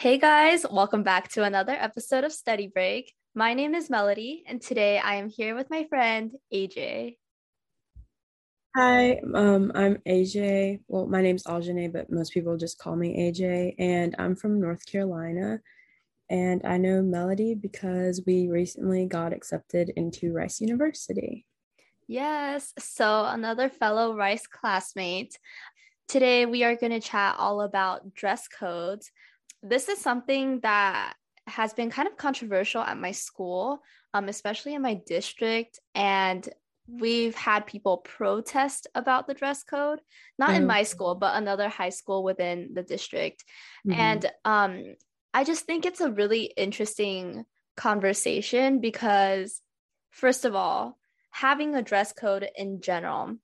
Hey guys, welcome back to another episode of Study Break. My name is Melody, and today I am here with my friend AJ. Hi, um, I'm AJ. Well, my name's Aljane, but most people just call me AJ, and I'm from North Carolina. And I know Melody because we recently got accepted into Rice University. Yes, so another fellow Rice classmate. Today we are going to chat all about dress codes this is something that has been kind of controversial at my school, um, especially in my district. And we've had people protest about the dress code, not in my school, but another high school within the district. Mm-hmm. And um, I just think it's a really interesting conversation because, first of all, having a dress code in general,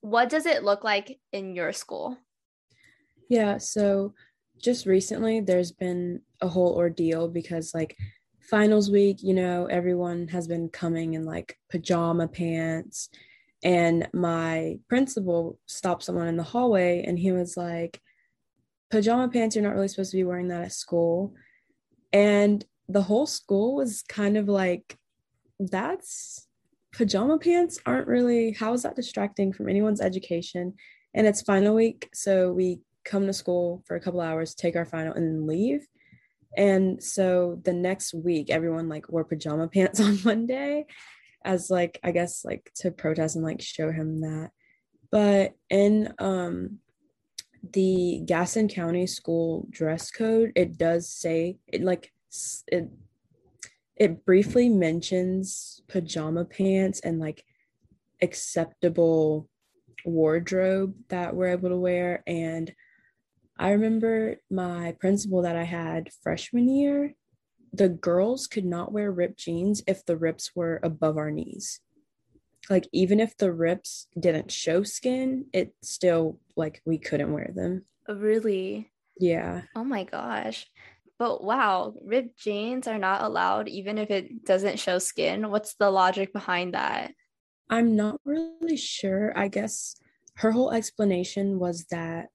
what does it look like in your school? Yeah, so just recently there's been a whole ordeal because like finals week, you know, everyone has been coming in like pajama pants. And my principal stopped someone in the hallway and he was like, Pajama pants, you're not really supposed to be wearing that at school. And the whole school was kind of like, that's pajama pants aren't really, how is that distracting from anyone's education? And it's final week. So we come to school for a couple hours, take our final, and then leave. And so the next week, everyone like wore pajama pants on Monday as like, I guess, like to protest and like show him that. But in um the Gaston County school dress code, it does say it like it it briefly mentions pajama pants and like acceptable wardrobe that we're able to wear and I remember my principal that I had freshman year, the girls could not wear ripped jeans if the rips were above our knees. Like even if the rips didn't show skin, it still like we couldn't wear them. Oh, really? Yeah. Oh my gosh. But wow, ripped jeans are not allowed even if it doesn't show skin. What's the logic behind that? I'm not really sure. I guess her whole explanation was that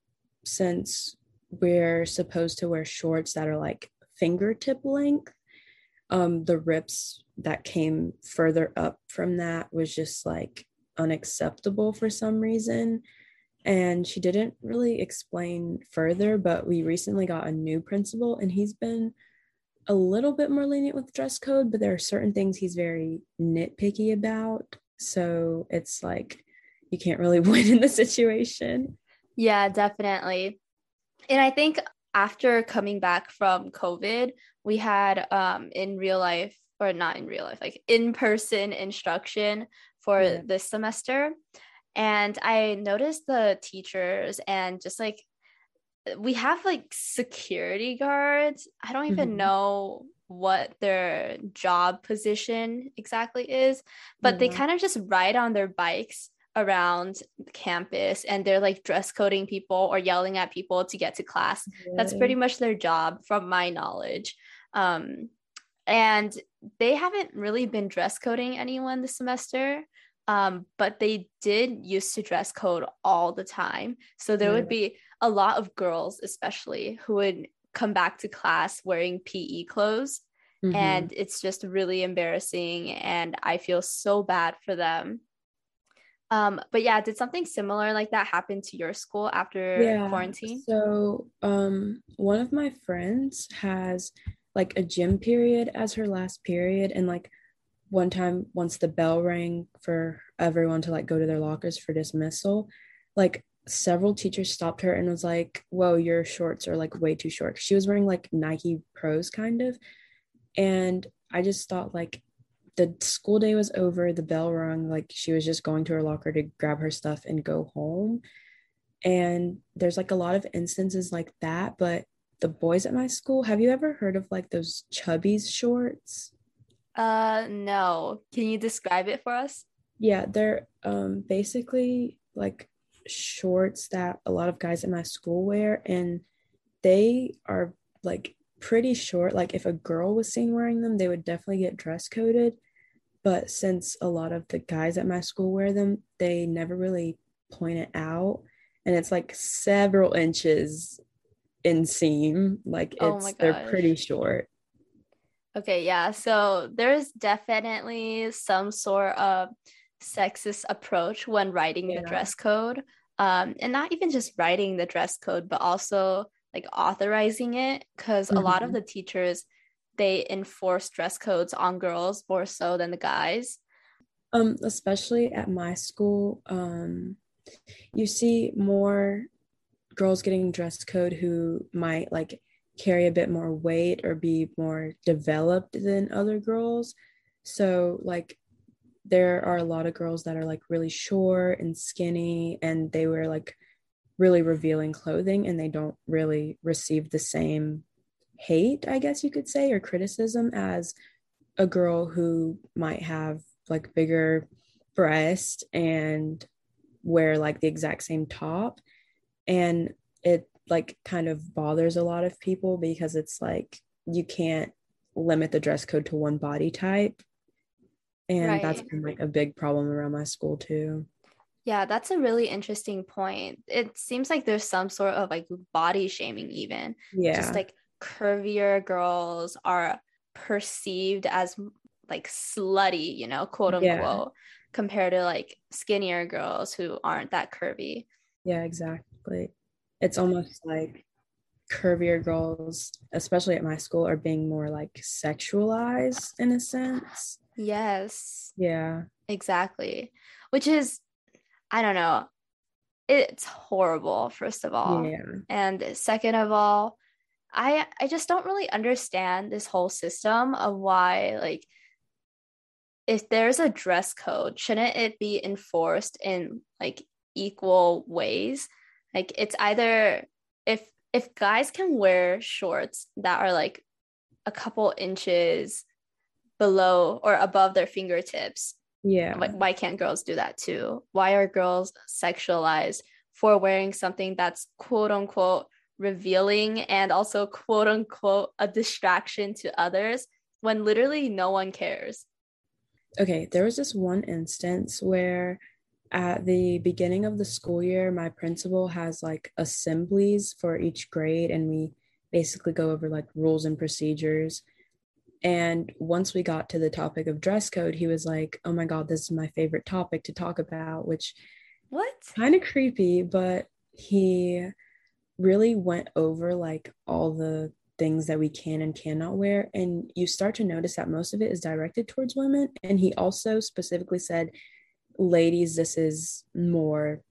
since we're supposed to wear shorts that are like fingertip length, um, the rips that came further up from that was just like unacceptable for some reason. And she didn't really explain further, but we recently got a new principal and he's been a little bit more lenient with dress code, but there are certain things he's very nitpicky about. So it's like you can't really win in the situation. Yeah, definitely. And I think after coming back from COVID, we had um, in real life, or not in real life, like in person instruction for yeah. this semester. And I noticed the teachers and just like we have like security guards. I don't even mm-hmm. know what their job position exactly is, but mm-hmm. they kind of just ride on their bikes around campus and they're like dress coding people or yelling at people to get to class. Really? That's pretty much their job from my knowledge. Um, and they haven't really been dress coding anyone this semester. Um, but they did used to dress code all the time. So there would be a lot of girls, especially, who would come back to class wearing PE clothes. Mm-hmm. And it's just really embarrassing. And I feel so bad for them. Um, but yeah, did something similar like that happen to your school after yeah, quarantine? So um one of my friends has like a gym period as her last period and like one time once the bell rang for everyone to like go to their lockers for dismissal, like several teachers stopped her and was like, Whoa, your shorts are like way too short. She was wearing like Nike Pros kind of. And I just thought like the school day was over, the bell rung, like she was just going to her locker to grab her stuff and go home. And there's like a lot of instances like that, but the boys at my school, have you ever heard of like those chubbies shorts? Uh no. Can you describe it for us? Yeah, they're um basically like shorts that a lot of guys at my school wear and they are like pretty short. Like if a girl was seen wearing them, they would definitely get dress coded. But since a lot of the guys at my school wear them, they never really point it out. And it's like several inches inseam. Like oh it's oh they're pretty short. Okay, yeah. So there's definitely some sort of sexist approach when writing yeah. the dress code. Um, and not even just writing the dress code, but also like authorizing it. Because mm-hmm. a lot of mm-hmm. the teachers they enforce dress codes on girls more so than the guys. Um, especially at my school, um, you see more girls getting dress code who might like carry a bit more weight or be more developed than other girls. So like there are a lot of girls that are like really short and skinny and they wear like really revealing clothing and they don't really receive the same hate, I guess you could say, or criticism as a girl who might have like bigger breast and wear like the exact same top. And it like kind of bothers a lot of people because it's like you can't limit the dress code to one body type. And right. that's been like a big problem around my school too. Yeah that's a really interesting point. It seems like there's some sort of like body shaming even. Yeah. just like curvier girls are perceived as like slutty you know quote unquote yeah. compared to like skinnier girls who aren't that curvy yeah exactly it's almost like curvier girls, especially at my school, are being more like sexualized in a sense. Yes. Yeah. Exactly. Which is, I don't know, it's horrible, first of all. Yeah. And second of all, I I just don't really understand this whole system of why like if there's a dress code, shouldn't it be enforced in like equal ways? Like it's either if if guys can wear shorts that are like a couple inches below or above their fingertips, yeah. Why, why can't girls do that too? Why are girls sexualized for wearing something that's quote unquote revealing and also quote unquote a distraction to others when literally no one cares? Okay, there was this one instance where at the beginning of the school year, my principal has like assemblies for each grade, and we basically go over like rules and procedures. And once we got to the topic of dress code, he was like, "Oh my god, this is my favorite topic to talk about," which what kind of creepy, but he really went over like all the things that we can and cannot wear and you start to notice that most of it is directed towards women and he also specifically said ladies, this is more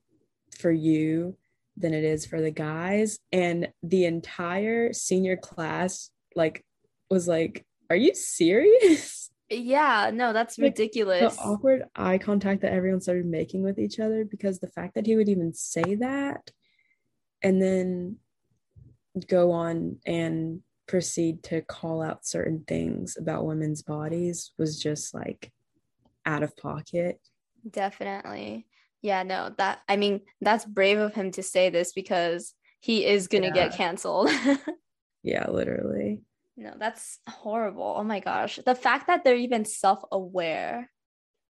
for you than it is for the guys. And the entire senior class, like, was like, Are you serious? Yeah, no, that's like, ridiculous. The awkward eye contact that everyone started making with each other because the fact that he would even say that and then go on and proceed to call out certain things about women's bodies was just like out of pocket. Definitely. Yeah, no, that I mean, that's brave of him to say this because he is going to yeah. get canceled. yeah, literally. No, that's horrible. Oh my gosh. The fact that they're even self-aware.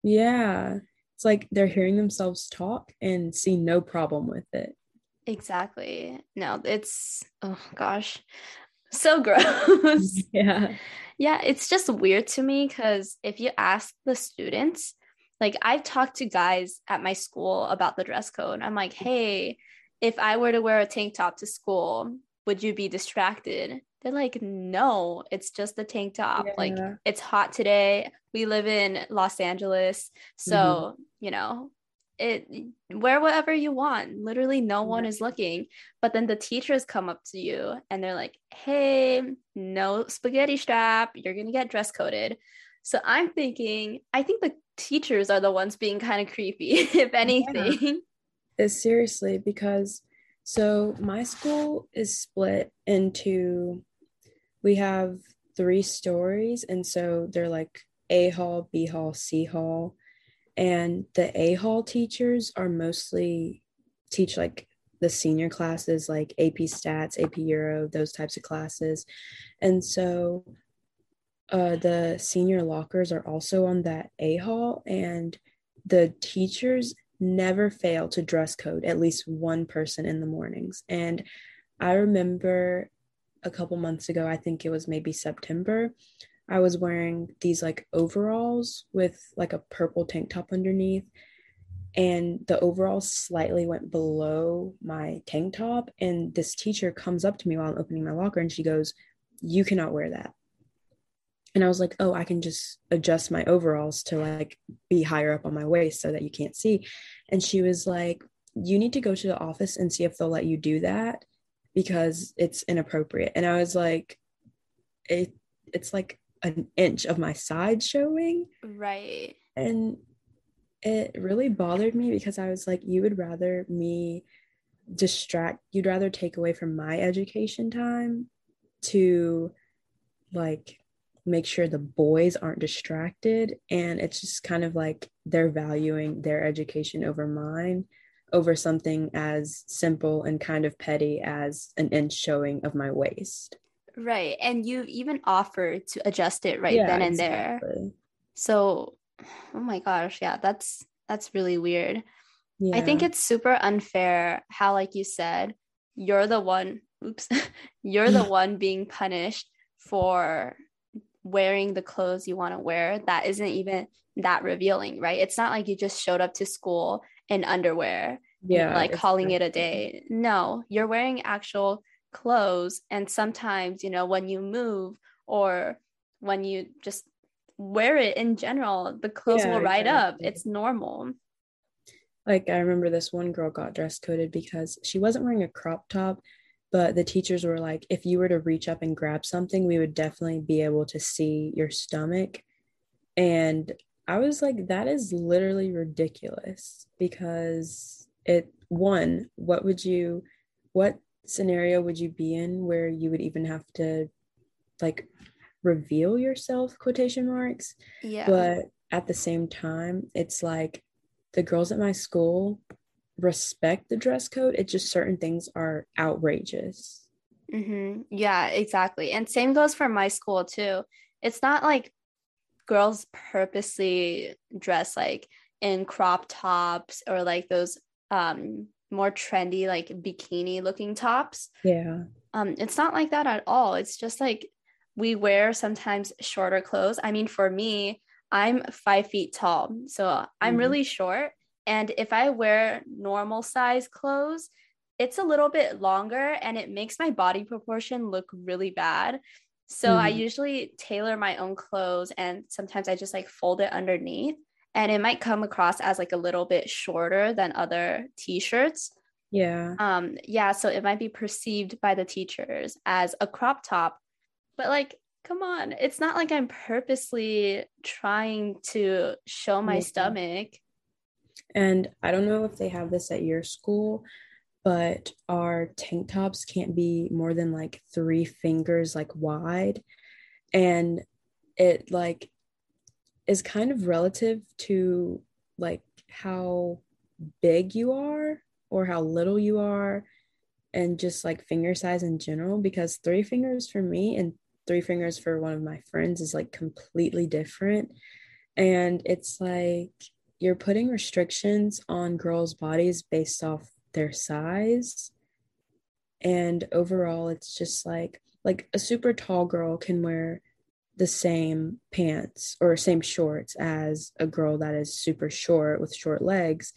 Yeah. It's like they're hearing themselves talk and see no problem with it. Exactly. No, it's oh gosh. So gross. yeah. Yeah, it's just weird to me cuz if you ask the students, like I've talked to guys at my school about the dress code. I'm like, hey, if I were to wear a tank top to school, would you be distracted? They're like, no, it's just a tank top. Yeah. Like it's hot today. We live in Los Angeles. So, mm-hmm. you know, it wear whatever you want. Literally no mm-hmm. one is looking. But then the teachers come up to you and they're like hey no spaghetti strap. You're gonna get dress coded. So i'm thinking i think the teachers are the ones being kind of creepy if anything. Yeah. it's seriously because so my school is split into we have three stories. And so they're like a hall b hall c hall and the A Hall teachers are mostly teach like the senior classes like AP Stats, AP Euro, those types of classes. And so uh, the senior lockers are also on that A Hall, and the teachers never fail to dress code at least one person in the mornings. And I remember a couple months ago, I think it was maybe September, I was wearing these like overalls with like a purple tank top underneath. And the overalls slightly went below my tank top. And this teacher comes up to me while I'm opening my locker and she goes, You cannot wear that. And I was like, Oh, I can just adjust my overalls to like be higher up on my waist so that you can't see. And she was like, You need to go to the office and see if they'll let you do that because it's inappropriate. And I was like, it, it's like an inch of my side showing. Right. And it really bothered me because I was like, you would rather me distract, you'd rather take away from my education time to like make sure the boys aren't distracted. And it's just kind of like they're valuing their education over mine over something as simple and kind of petty as an inch showing of my waist. Right. And you even offered to adjust it right yeah, then and exactly. there. So, oh my gosh, yeah, that's that's really weird. Yeah. I think it's super unfair how like you said, you're the one, oops, you're the one being punished for wearing the clothes you want to wear that isn't even that revealing, right? It's not like you just showed up to school in underwear, yeah, like calling it a day. No, you're wearing actual clothes and sometimes you know when you move or when you just wear it in general the clothes yeah, will ride exactly. up. It's normal. Like i remember this one girl got dress coded because she wasn't wearing a crop top but the teachers were like if you were to reach up and grab something we would definitely be able to see your stomach. And i was like that is literally ridiculous because it one what would you what scenario would you be in where you would even have to like reveal yourself quotation marks? Yeah. But at the same time it's like the girls at my school respect the dress code. It's just certain things are outrageous. Mm-hmm. yeah exactly. And same goes for my school too. It's not like girls purposely dress like in crop tops or like those um more trendy like bikini looking tops. Yeah. Um it's not like that at all. It's just like we wear sometimes shorter clothes. I mean for me i'm five feet tall so i'm mm-hmm. really short. And if i wear normal size clothes it's a little bit longer and it makes my body proportion look really bad. So mm-hmm. i usually tailor my own clothes and sometimes i just like fold it underneath and it might come across as like a little bit shorter than other t-shirts. Yeah. Um yeah so it might be perceived by the teachers as a crop top but like come on it's not like i'm purposely trying to show my stomach. And i don't know if they have this at your school but our tank tops can't be more than like three fingers like wide. And it like is kind of relative to like how big you are or how little you are and just like finger size in general because three fingers for me and three fingers for one of my friends is like completely different. And it's like you're putting restrictions on girls bodies based off their size. And overall it's just like like a super tall girl can wear the same pants or same shorts as a girl that is super short with short legs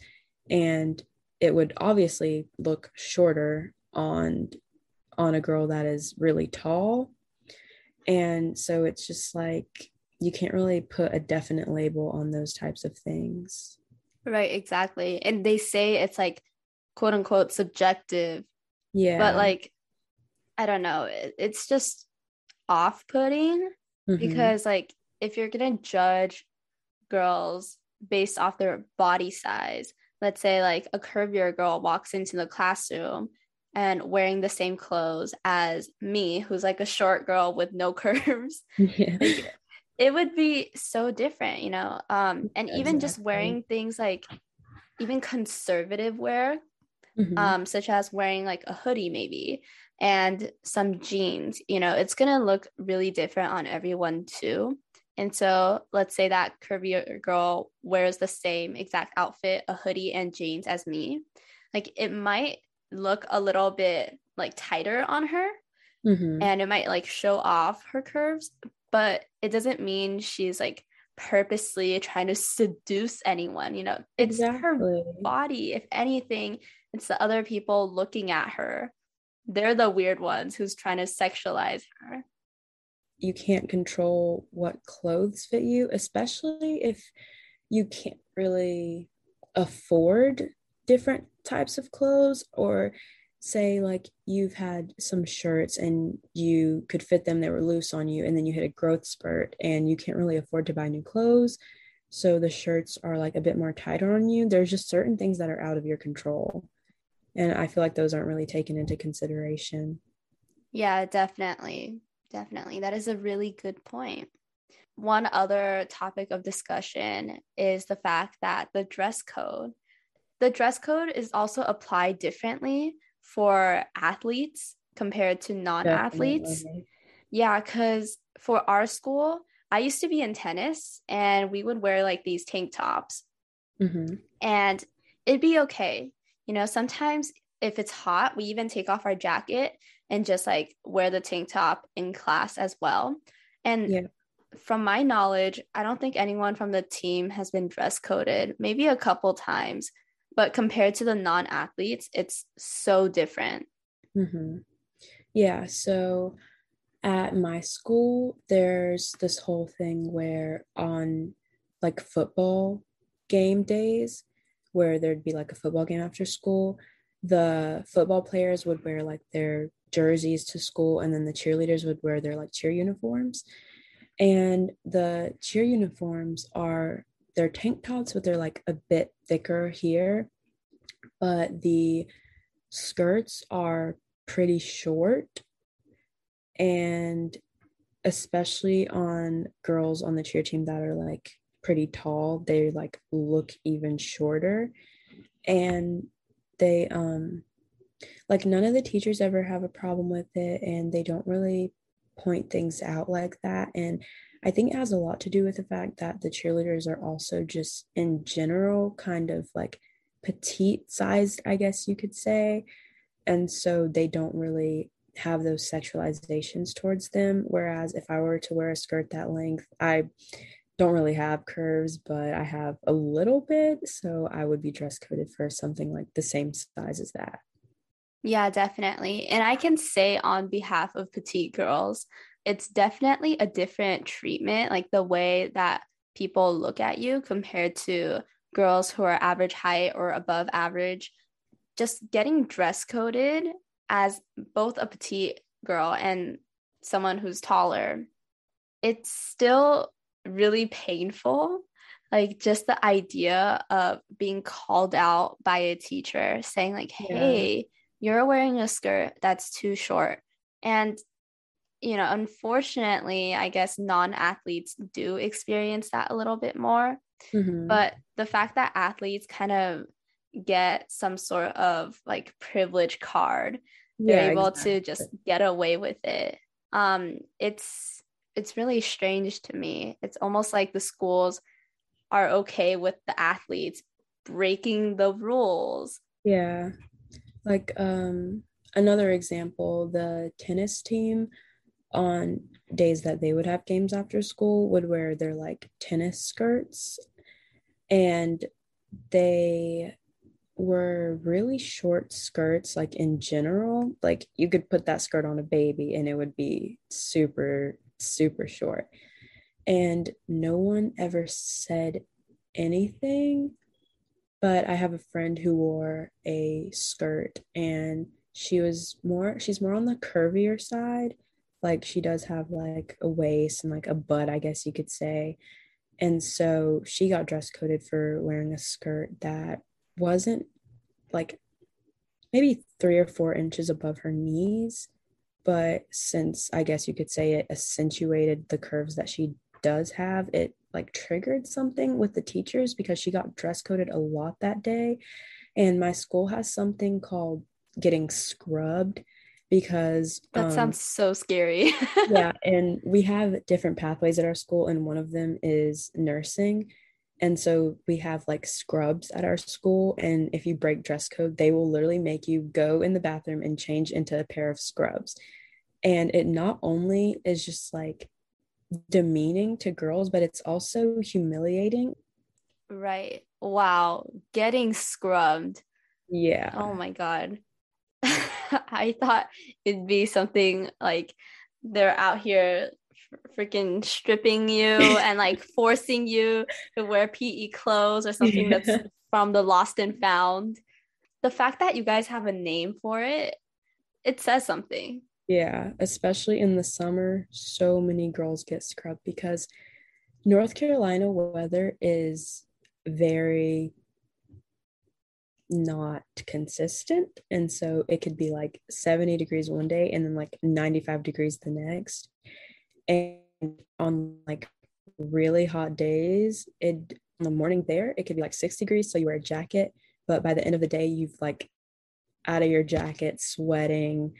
and it would obviously look shorter on on a girl that is really tall and so it's just like you can't really put a definite label on those types of things Right, exactly. And they say it's like quote unquote subjective. Yeah. But like I don't know, it, it's just off-putting Mhm. because like if you're to judge girls based off their body size, let's say like a curvier girl walks into the classroom and wearing the same clothes as me who's like a short girl with no curves yeah. like, it would be so different you know um and even just wearing things like even conservative wear Mhm. um such as wearing like a hoodie maybe and some jeans you know it's going to look really different on everyone too and so let's say that curvy girl wears the same exact outfit a hoodie and jeans as me like it might look a little bit like tighter on her Mhm. and it might like show off her curves, but it doesn't mean she's like purposely trying to seduce anyone, you know. It's her body. If anything, it's the other people looking at her. They're the weird ones who's trying to sexualize her. you can't control what clothes fit you, especially if you can't really afford different types of clothes or say like you've had some shirts and you could fit them they were loose on you and then you hit a growth spurt and you can't really afford to buy new clothes. So the shirts are like a bit more tighter on you. There's just certain things that are out of your control and i feel like those aren't really taken into consideration Yeah, definitely. Definitely. That is a really good point. One other topic of discussion is the fact that the dress code, the dress code is also applied differently for athletes compared to non athletes. Definitely. Yeah, because for our school, I used to be in tennis and we would wear like these tank tops Mhm. and it'd be okay. You know, sometimes if it's hot, we even take off our jacket and just like wear the tank top in class as well. And Yeah. from my knowledge, I don't think anyone from the team has been dress coded, maybe a couple times, but compared to the non athletes, it's so different. hmm Yeah, so at my school, there's this whole thing where on like football game days, where there'd be like a football game after school, the football players would wear like their jerseys to school, and then the cheerleaders would wear their like cheer uniforms. And the cheer uniforms are they're tank tops, but they're like a bit thicker here. But the skirts are pretty short and especially on girls on the cheer team that are like pretty tall. They like look even shorter. And they um like none of the teachers ever have a problem with it and they don't really point things out like that. And i think it has a lot to do with the fact that the cheerleaders are also just in general kind of like petite sized i guess you could say. And so they don't really have those sexualizations towards them. Whereas if i were to wear a skirt that length i don't really have curves but i have a little bit so i would be dress coded for something like the same size as that Yeah, definitely. And I can say on behalf of petite girls, it's definitely a different treatment, like the way that people look at you compared to girls who are average height or above average. Just getting dress coded as both a petite girl and someone who's taller, it's still really painful. Like just the idea of being called out by a teacher saying, like, Yeah. hey, you're wearing a skirt that's too short. And, you know, unfortunately, I guess non athletes do experience that a little bit more. Mhm. But the fact that athletes kind of get some sort of like privilege card, they're Yeah, able exactly. to just get away with it. Um, it's it's really strange to me. It's almost like the schools are okay with the athletes breaking the rules. Yeah. Like um another example, the tennis team on days that they would have games after school would wear their like tennis skirts and they were really short skirts like in general like you could put that skirt on a baby and it would be super super short. And no one ever said anything but I have a friend who wore a skirt and she was more she's more on the curvier side. Like she does have like a waist and like a butt i guess you could say. And so she got dress coded for wearing a skirt that wasn't like maybe three or four inches above her knees but since i guess you could say it accentuated the curves that she does have it like triggered something with the teachers because she got dress coded a lot that day and my school has something called getting scrubbed because that um, sounds so scary. yeah, and we have different pathways at our school, and one of them is nursing. And so we have like scrubs at our school. And if you break dress code, they will literally make you go in the bathroom and change into a pair of scrubs. And it not only is just like demeaning to girls, but it's also humiliating. Right. Wow. Getting scrubbed. Oh yeah. Oh my God. I thought it'd be something like they're out here freaking stripping you and like forcing you to wear PE clothes or something yeah. that's from the lost and found. The fact that you guys have a name for it, it says something. Yeah, especially in the summer, so many girls get scrubbed because North Carolina weather is very not consistent. And so it could be like 70 degrees one day and then like 95 degrees the next. And on like really hot days, it on the morning there, it could be like six degrees. So you wear a jacket. But by the end of the day, you've like out of your jacket, sweating.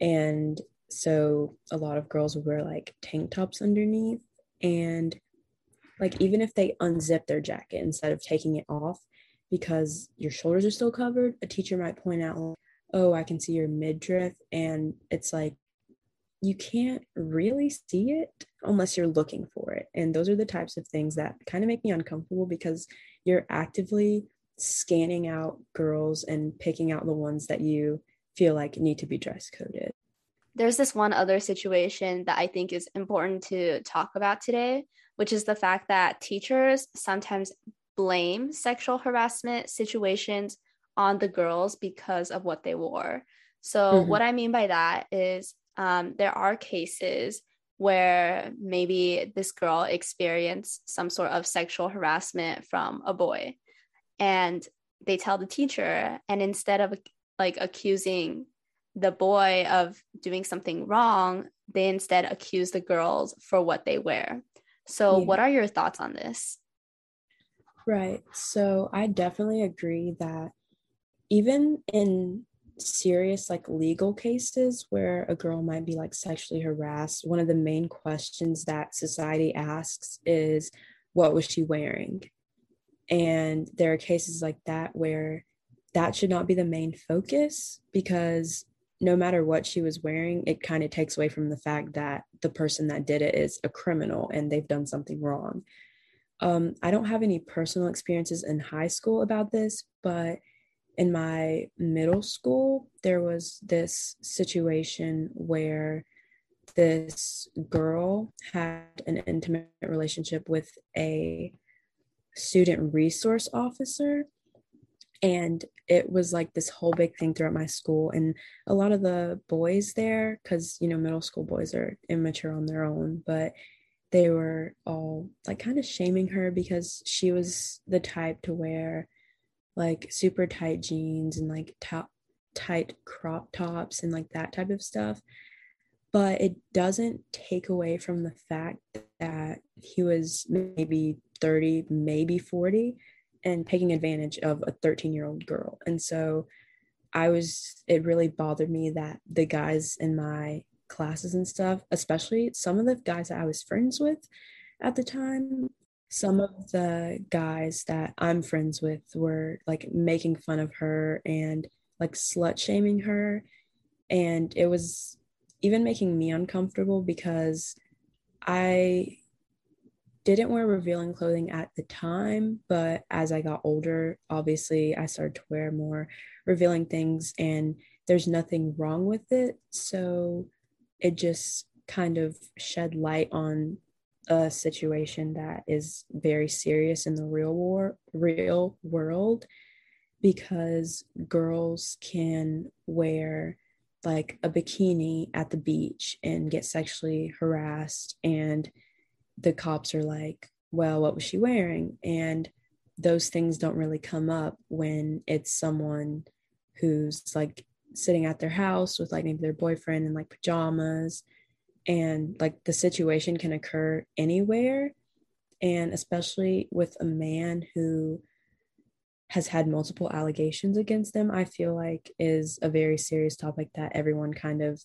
And so a lot of girls wear like tank tops underneath. And like even if they unzip their jacket instead of taking it off, because your shoulders are still covered, a teacher might point out, oh, I can see your midriff. And it's like, you can't really see it unless you're looking for it. And those are the types of things that kind of make me uncomfortable because you're actively scanning out girls and picking out the ones that you feel like need to be dress coded. There's this one other situation that I think is important to talk about today, which is the fact that teachers sometimes blame sexual harassment situations on the girls because of what they wore. So, mm-hmm. what I mean by that is um, there are cases where maybe this girl experienced some sort of sexual harassment from a boy and they tell the teacher and instead of like accusing the boy of doing something wrong they instead accuse the girls for what they wear so yeah. what are your thoughts on this Right. So I definitely agree that even in serious like legal cases where a girl might be like sexually harassed, one of the main questions that society asks is what was she wearing? And there are cases like that where that should not be the main focus because no matter what she was wearing, it kind of takes away from the fact that the person that did it is a criminal and they've done something wrong. Um, I don't have any personal experiences in high school about this, but in my middle school, there was this situation where this girl had an intimate relationship with a student resource officer. And it was like this whole big thing throughout my school. And a lot of the boys there, because, you know, middle school boys are immature on their own, but they were all like kind of shaming her because she was the type to wear like super tight jeans and like top tight crop tops and like that type of stuff but it doesn't take away from the fact that he was maybe 30 maybe 40 and taking advantage of a 13 year old girl and so i was it really bothered me that the guys in my classes and stuff, especially some of the guys that I was friends with at the time. Some of the guys that I'm friends with were like making fun of her and like slut shaming her. And it was even making me uncomfortable because I didn't wear revealing clothing at the time, but as I got older, obviously I started to wear more revealing things and there's nothing wrong with it. So it just kind of shed light on a situation that is very serious in the real war real world because girls can wear like a bikini at the beach and get sexually harassed and the cops are like well what was she wearing? And those things don't really come up when it's someone who's like sitting at their house with like maybe their boyfriend in like pajamas and like the situation can occur anywhere and especially with a man who has had multiple allegations against them i feel like is a very serious topic that everyone kind of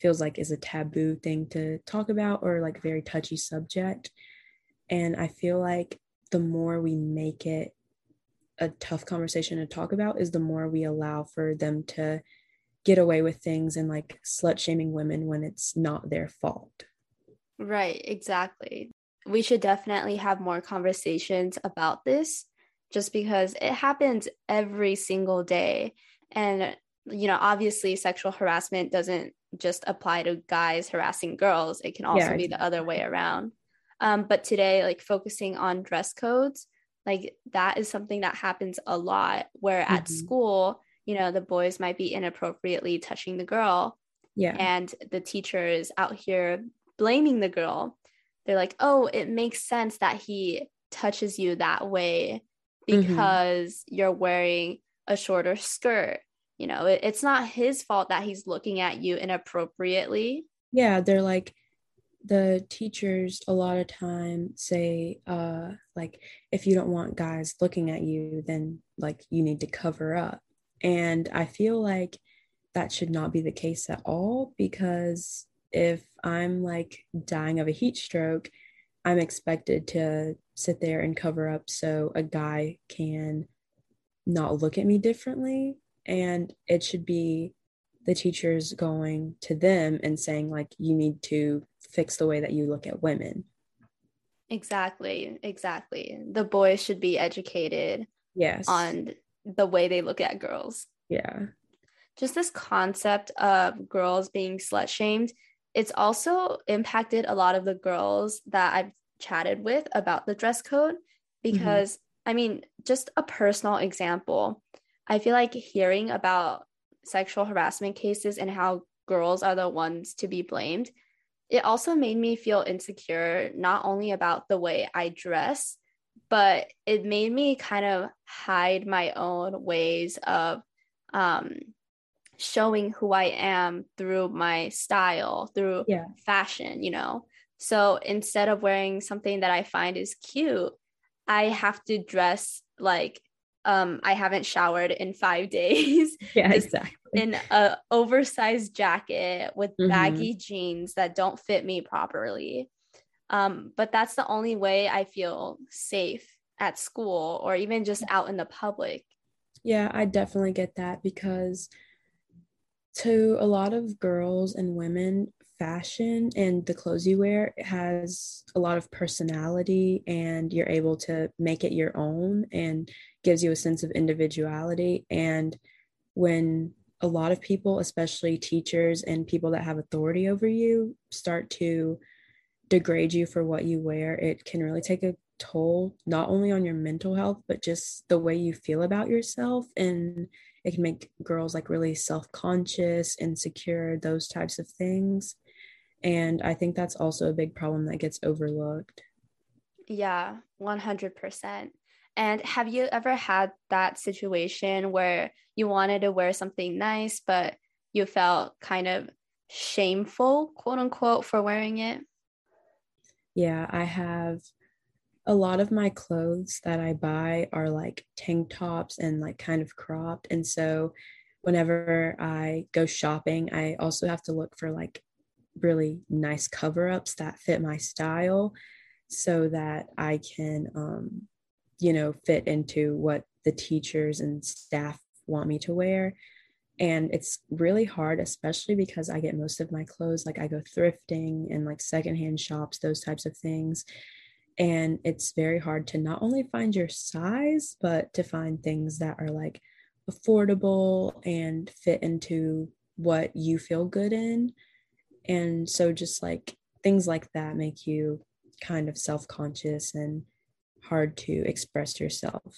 feels like is a taboo thing to talk about or like very touchy subject. And i feel like the more we make it a tough conversation to talk about is the more we allow for them to get away with things and like slut shaming women when it's not their fault. Right, exactly. We should definitely have more conversations about this just because it happens every single day. And, you know, obviously, sexual harassment doesn't just apply to guys harassing girls, it can also yeah, be the other way around. Um, but today, like focusing on dress codes, like that is something that happens a lot where mm-hmm. at school, you know, the boys might be inappropriately touching the girl. Yeah. And the teacher is out here blaming the girl. They're like, oh, it makes sense that he touches you that way mm-hmm. because mm-hmm. you're wearing a shorter skirt. You know, it, it's not his fault that he's looking at you inappropriately. Yeah. They're like, the teachers a lot of time say uh like if you don't want guys looking at you then like you need to cover up and i feel like that should not be the case at all because if i'm like dying of a heat stroke i'm expected to sit there and cover up so a guy can not look at me differently. And it should be the teachers going to them and saying like you need to fix the way that you look at women. Exactly exactly. The boys should be educated yes. on the way they look at girls yeah just this concept of girls being slut shamed it's also impacted a lot of the girls that i've chatted with about the dress code mm-hmm. because mm-hmm. i mean just a personal example i feel like hearing about sexual harassment cases and how girls are the ones to be blamed, it also made me feel insecure, not only about the way I dress, but it made me kind of hide my own ways of um, showing who I am through my style, through yeah. fashion, you know? So instead of wearing something that I find is cute, I have to dress like um i haven't showered in five days yeah exactly in a oversized jacket with mm-hmm. baggy jeans that don't fit me properly um but that's the only way i feel safe at school or even just out in the public. Yeah i definitely get that because to a lot of girls and women fashion and the clothes you wear has a lot of personality and you're able to make it your own and gives you a sense of individuality. And when a lot of people especially teachers and people that have authority over you start to degrade you for what you wear it can really take a toll not only on your mental health but just the way you feel about yourself and it can make girls like really self-conscious insecure those types of things. And i think that's also a big problem that gets overlooked. Yeah 100% and have you ever had that situation where you wanted to wear something nice, but you felt kind of shameful, quote unquote, for wearing it? Yeah, I have a lot of my clothes that I buy are like tank tops and like kind of cropped. And so whenever I go shopping, I also have to look for like really nice cover ups that fit my style so that I can um, you know, fit into what the teachers and staff want me to wear. And it's really hard, especially because I get most of my clothes, like I go thrifting and like secondhand shops, those types of things. And it's very hard to not only find your size, but to find things that are like affordable and fit into what you feel good in. And so just like things like that make you kind of self-conscious and hard to express yourself.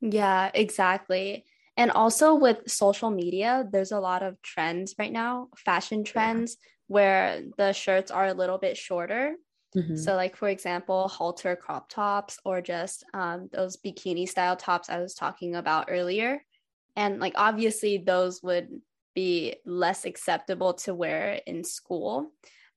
Yeah, exactly. And also with social media, there's a lot of trends right now, fashion trends yeah. where the shirts are a little bit shorter. Mm-hmm. So, like for example, halter crop tops or just um, those bikini style tops I was talking about earlier. And like obviously, those would be less acceptable to wear in school.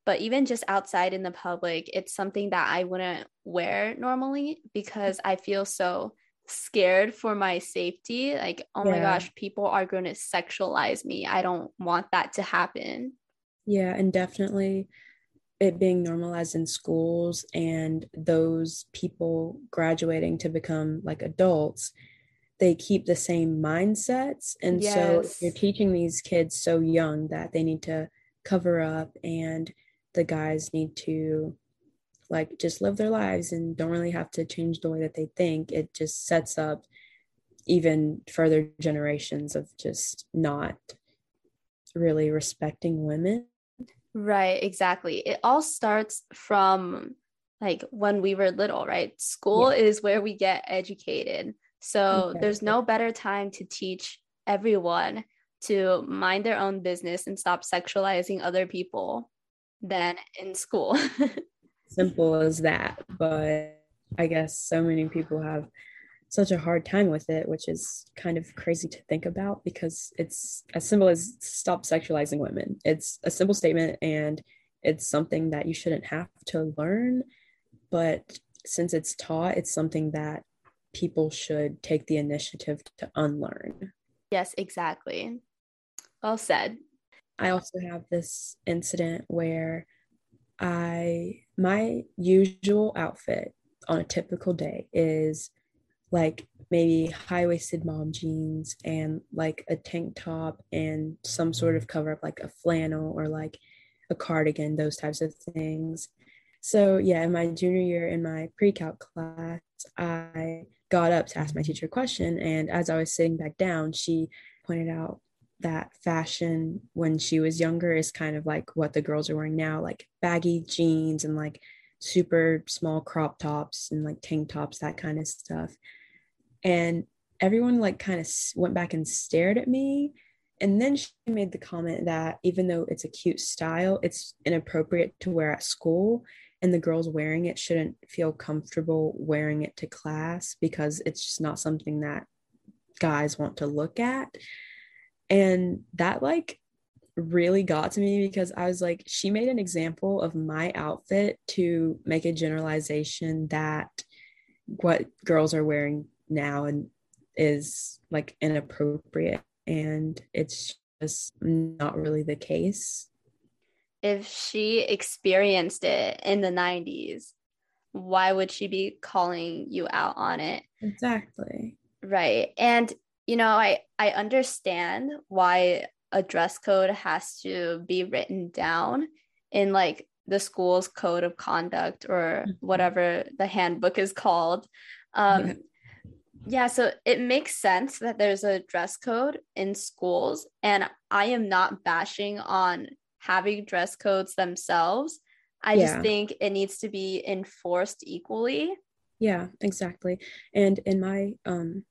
But even just outside in the public, it's something that I wouldn't wear normally because I feel so scared for my safety. Like, oh yeah. my gosh, people are going to sexualize me. I don't want that to happen. Yeah, and definitely it being normalized in schools and those people graduating to become like adults they keep the same mindsets and yes. so you're teaching these kids so young that they need to cover up and the guys need to like just live their lives and don't really have to change the way that they think it just sets up even further generations of just not really respecting women right exactly it all starts from like when we were little right school yeah. is where we get educated so okay. there's no better time to teach everyone to mind their own business and stop sexualizing other people than in school. Simple as that. But I guess so many people have such a hard time with it, which is kind of crazy to think about because it's as simple as stop sexualizing women. It's a simple statement and it's something that you shouldn't have to learn. But since it's taught, it's something that people should take the initiative to unlearn. Yes, exactly. Well said. I also have this incident where I my usual outfit on a typical day is like maybe high-waisted mom jeans and like a tank top and some sort of cover up like a flannel or like a cardigan those types of things so yeah in my junior year in my pre-calc class i got up to ask my teacher a question. And as I was sitting back down, she pointed out that fashion when she was younger is kind of like what the girls are wearing now, like baggy jeans and like super small crop tops and like tank tops, that kind of stuff. And everyone like kind of went back and stared at me. And then she made the comment that even though it's a cute style, it's inappropriate to wear at school and the girls wearing it shouldn't feel comfortable wearing it to class because it's just not something that guys want to look at. And that like really got to me because I was like, she made an example of my outfit to make a generalization that what girls are wearing now and is like inappropriate. And it's just not really the case if she experienced it in the 90s, why would she be calling you out on it? Exactly. Right. And you know, I I understand why a dress code has to be written down in like the school's code of conduct or mm-hmm. whatever the handbook is called. Um yeah. yeah, so it makes sense that there's a dress code in schools and I am not bashing on having dress codes themselves. I yeah. just think it needs to be enforced equally. Yeah, exactly. And in my um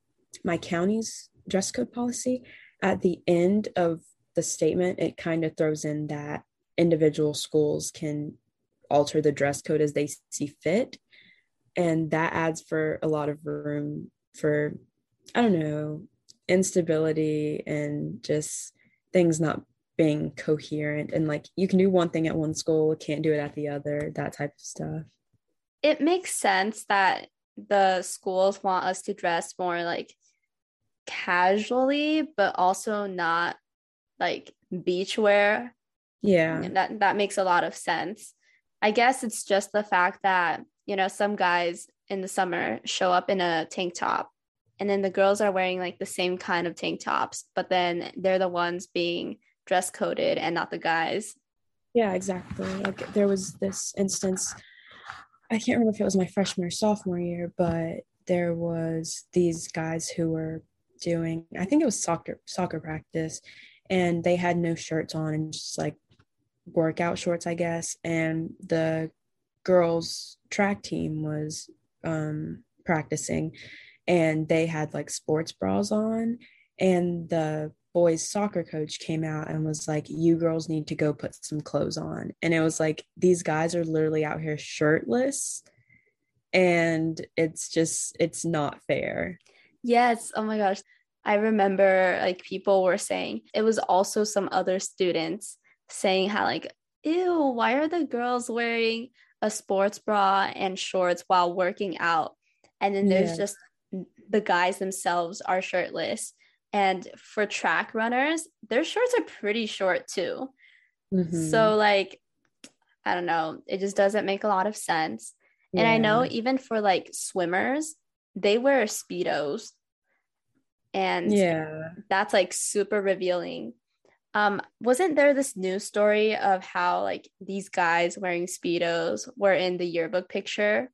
my county's dress code policy, at the end of the statement, it kind of throws in that individual schools can alter the dress code as they see fit. And that adds for a lot of room for, I don't know, instability and just things not being coherent and like you can do one thing at one school can't do it at the other that type of stuff it makes sense that the schools want us to dress more like casually but also not like beachwear yeah and that that makes a lot of sense i guess it's just the fact that you know some guys in the summer show up in a tank top and then the girls are wearing like the same kind of tank tops but then they're the ones being dress coded and not the guys. Yeah, exactly. Like there was this instance, I can't remember if it was my freshman or sophomore year, but there was these guys who were doing, I think it was soccer soccer practice, and they had no shirts on and just like workout shorts, I guess. And the girls track team was um, practicing and they had like sports bras on and the boys soccer coach came out and was like you girls need to go put some clothes on and it was like these guys are literally out here shirtless and it's just it's not fair yes. Oh my gosh. I remember like people were saying it was also some other students saying how like ew why are the girls wearing a sports bra and shorts while working out? And then there's yeah. just the guys themselves are shirtless. And for track runners their shorts are pretty short too. Mm-hmm. so like i don't know. It just doesn't make a lot of sense. Yeah. and i know even for like swimmers they wear speedos and yeah that's like super revealing um wasn't there this news story of how like these guys wearing speedos were in the yearbook picture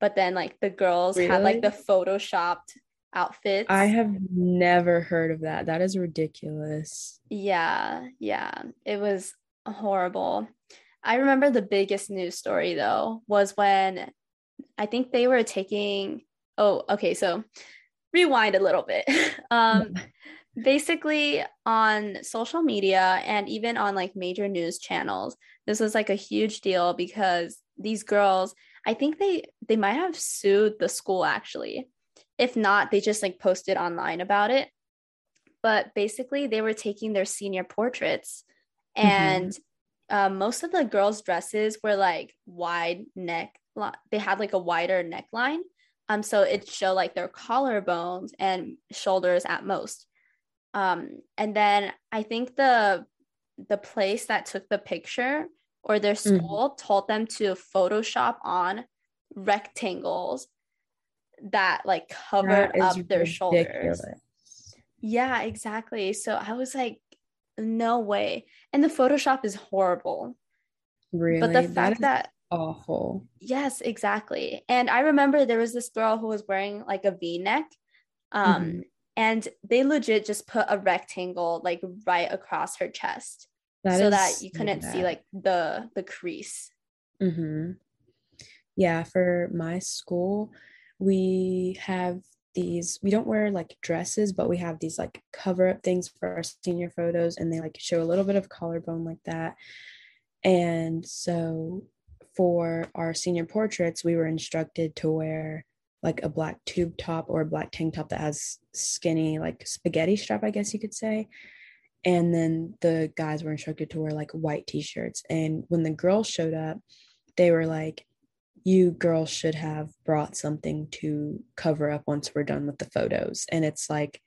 but then like the girls really? had like the photoshopped outfits. I have never heard of that. That is ridiculous. Yeah, yeah. It was horrible. I remember the biggest news story though was when I think they were taking oh, okay, so rewind a little bit. um basically on social media and even on like major news channels, this was like a huge deal because these girls I think they they might have sued the school actually. If not, they just like posted online about it. But basically, they were taking their senior portraits, and mm-hmm. uh, most of the girls' dresses were like wide neck. They had like a wider neckline, um, so it showed like their collarbones and shoulders at most. Um, and then I think the the place that took the picture or their school mm. told them to Photoshop on rectangles that like covered that up their ridiculous. shoulders. Yeah, exactly. So I was like, no way. And the Photoshop is horrible. Really? But the fact that, that awful. Yes, exactly. And I remember there was this girl who was wearing like a V-neck. Um, mm-hmm. and they legit just put a rectangle like right across her chest that so that you couldn't see like the the crease. Mm-hmm. Yeah, for my school, we have these we don't wear like dresses but we have these like cover up things for our senior photos and they like show a little bit of collarbone like that and so for our senior portraits we were instructed to wear like a black tube top or a black tank top that has skinny like spaghetti strap i guess you could say. And then the guys were instructed to wear like white t-shirts. And when the girls showed up they were like you girls should have brought something to cover up once we're done with the photos. And it's like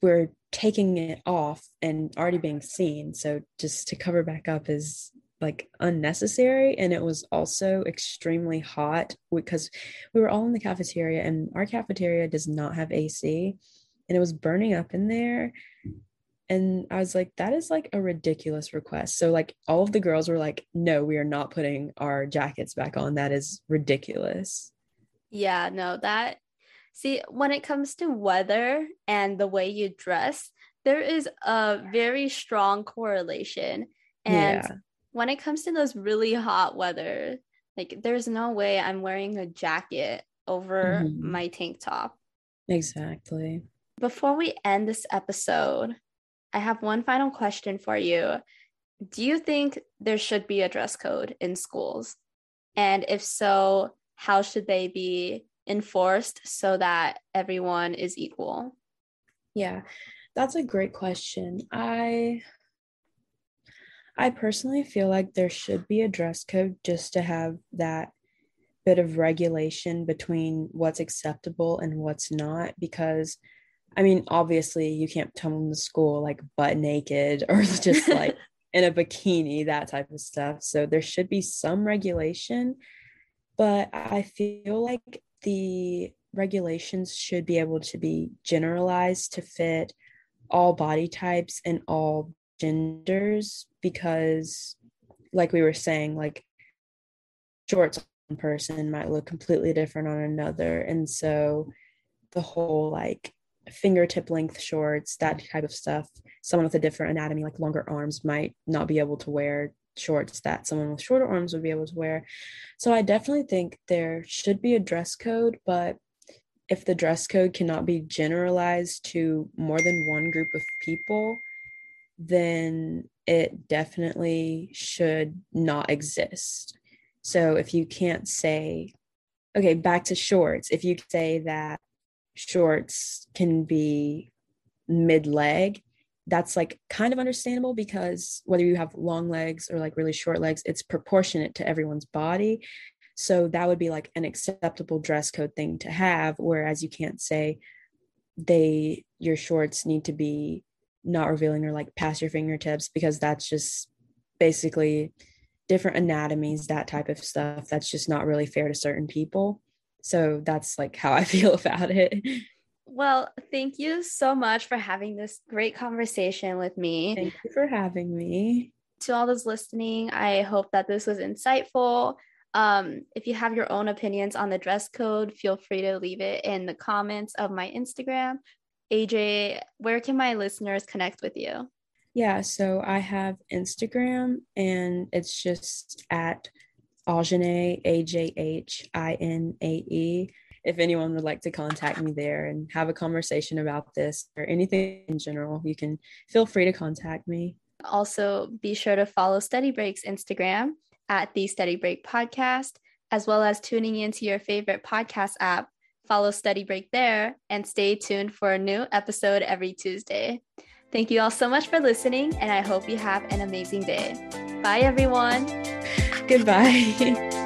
we're taking it off and already being seen. So just to cover back up is like unnecessary and it was also extremely hot because we were all in the cafeteria and our cafeteria does not have AC and it was burning up in there and I was like, that is like a ridiculous request. So, like, all of the girls were like, no, we are not putting our jackets back on. That is ridiculous. Yeah, no, that, see, when it comes to weather and the way you dress, there is a very strong correlation. And yeah. When it comes to those really hot weather, like, there's no way I'm wearing a jacket over mm-hmm. my tank top. Exactly. Before we end this episode, I have one final question for you. Do you think there should be a dress code in schools? And if so, how should they be enforced so that everyone is equal? Yeah, that's a great question. I I personally feel like there should be a dress code just to have that bit of regulation between what's acceptable and what's not because I mean, obviously, you can't come to school like butt naked or just like in a bikini, that type of stuff. So there should be some regulation, but I feel like the regulations should be able to be generalized to fit all body types and all genders because, like we were saying, like shorts on person might look completely different on another. And so the whole like fingertip length shorts, that type of stuff. Someone with a different anatomy, like longer arms, might not be able to wear shorts that someone with shorter arms would be able to wear. So I definitely think there should be a dress code, but if the dress code cannot be generalized to more than one group of people, then it definitely should not exist. So if you can't say, okay, back to shorts, if you say that shorts can be mid leg, that's like kind of understandable because whether you have long legs or like really short legs, it's proportionate to everyone's body. So that would be like an acceptable dress code thing to have. Whereas you can't say they, your shorts need to be not revealing or like past your fingertips because that's just basically different anatomies, that type of stuff. That's just not really fair to certain people. So that's like how I feel about it. Well, thank you so much for having this great conversation with me. Thank you for having me. To all those listening, I hope that this was insightful. Um, if you have your own opinions on the dress code, feel free to leave it in the comments of my Instagram. AJ, where can my listeners connect with you? Yeah, so I have Instagram and it's just at Ajhinae, A J H I N A E. If anyone would like to contact me there and have a conversation about this or anything in general, you can feel free to contact me. Also, be sure to follow Study Break's Instagram at the Study Break Podcast, as well as tuning into your favorite podcast app. Follow Study Break there and stay tuned for a new episode every Tuesday. Thank you all so much for listening, and I hope you have an amazing day. Bye, everyone. Goodbye.